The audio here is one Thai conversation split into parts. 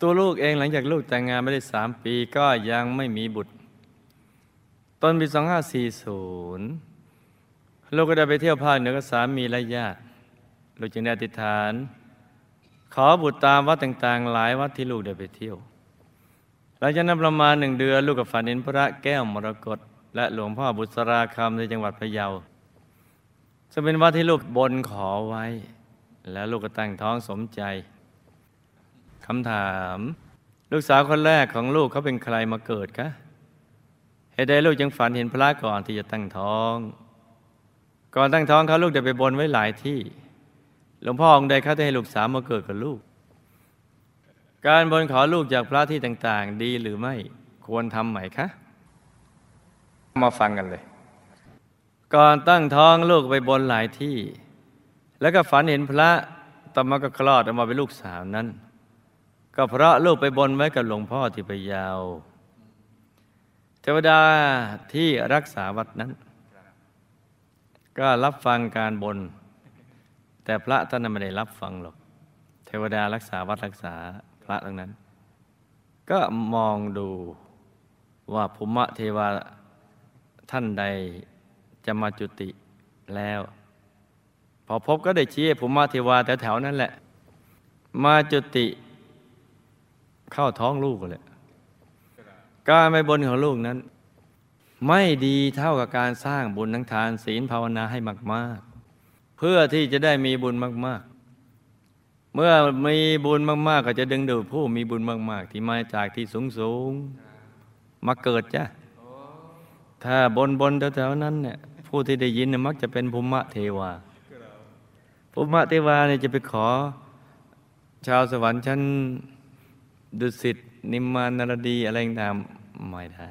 ตัวลูกเองหลังจากลูกแต่งงานไม่ได้สามปีก็ยังไม่มีบุตรต้นปี 2540 ลูกก็ได้ไปเที่ยวภาคเหนือกับสามีและญาติลูกจึงได้อธิษฐาน ขอบุตรตามวัดต่างๆ หลายวัดที่ลูกได้ไปเที่ยวหลังจากนั้นประมาณหนึ่งเดือนลูกกับฝันเห็นพระแก้วมรกตและหลวงพ่อบุษราคำในจังหวัดพะเยาซึ่งเป็นวัดที่ลูกบนขอไว้ แล้วลูกก็ตั้งท้องสมใจ คำถาม ลูกสาวคนแรกของลูกเขาเป็นใครมาเกิดคะเหตุใดลูกจึงฝันเห็นพระก่อนที่จะตั้งท้อง ก่อนตั้งท้องเขาลูกได้ไปบนไว้หลายที่ หลวงพ่อองค์ใดเขาได้ให้ลูกสาวมาเกิดกับลูก การบนขอลูกจากพระที่ต่างๆ ดีหรือไม่ควรทำไหมคะมาฟังกันเลย ก่อนตั้งท้องลูกไปบนหลายที่ แล้วก็ฝันเห็นพระต่อมาก็คลอดออกมาเป็นลูกสาวนั้น ก็เพราะลูกไปบนไว้กับหลวงพ่อที่พะเยาเทวดาที่รักษาวัดนั้น ก็รับฟังการบน แต่พระท่านไม่ได้รับฟังหรอก เทวดารักษาวัดรักษาพระทั้งนั้น ก็มองดูว่าภูมิเทวาท่านใดจะมาจุติแล้ว พอพบก็ได้ชี้ภูมิเทวาแถวๆนั้นแหละ มาจุติ เข้าท้องลูกเลยการไปบนของลูกนั้น ไม่ดีเท่ากับการสร้างบุญทั้งทานศีลภาวนาให้มาก ๆ เพื่อที่จะได้มีบุญมาก ๆ เมื่อมีบุญมาก ๆ ก็จะดึงดูดผู้มีบุญมาก ๆ ที่มาจากที่สูง ๆ มาเกิดจ้ะถ้าบนบนแถวๆนั้นเนี่ยผู้ที่ได้ยินมักจะเป็นภูมิเทวาภูมิเทวาเนี่ยจะไปขอชาวสวรรค์ชั้น ดุสิตนิมมานนรดีอะไรต่างๆไม่ได้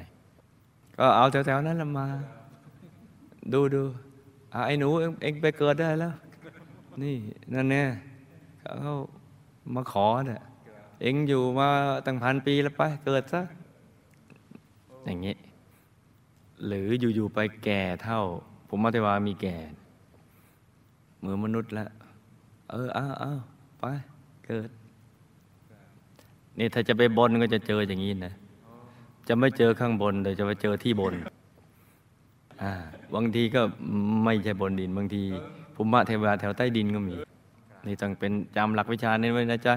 ก็เอาแถวๆนั้นละมา ดูดูอะไอ้หนูเอเองไปเกิดได้แล้ว นี่นั่นเนี่ยเขามาขอเนี่ยเองอยู่มาตั้งพันปีแล้วไป เกิดซะอย่างนี้ หรืออยู่ๆไปแก่เท่า ผมมาเทวามีแก่ เหมือนมนุษย์แล้ว เอออ้าวอ้าวไป เกิด นี่ถ้าจะไปบนก็จะเจออย่างนี้นะ จะไม่เจอข้างบนแต่จะไปเจอที่บนอ่าบางทีก็ไม่ใช่บนดิน บางทีภูมิเทวาแถวใต้ดินก็มี นี่ต้องเป็นจำหลักวิชานี้ไว้นะจ๊ะ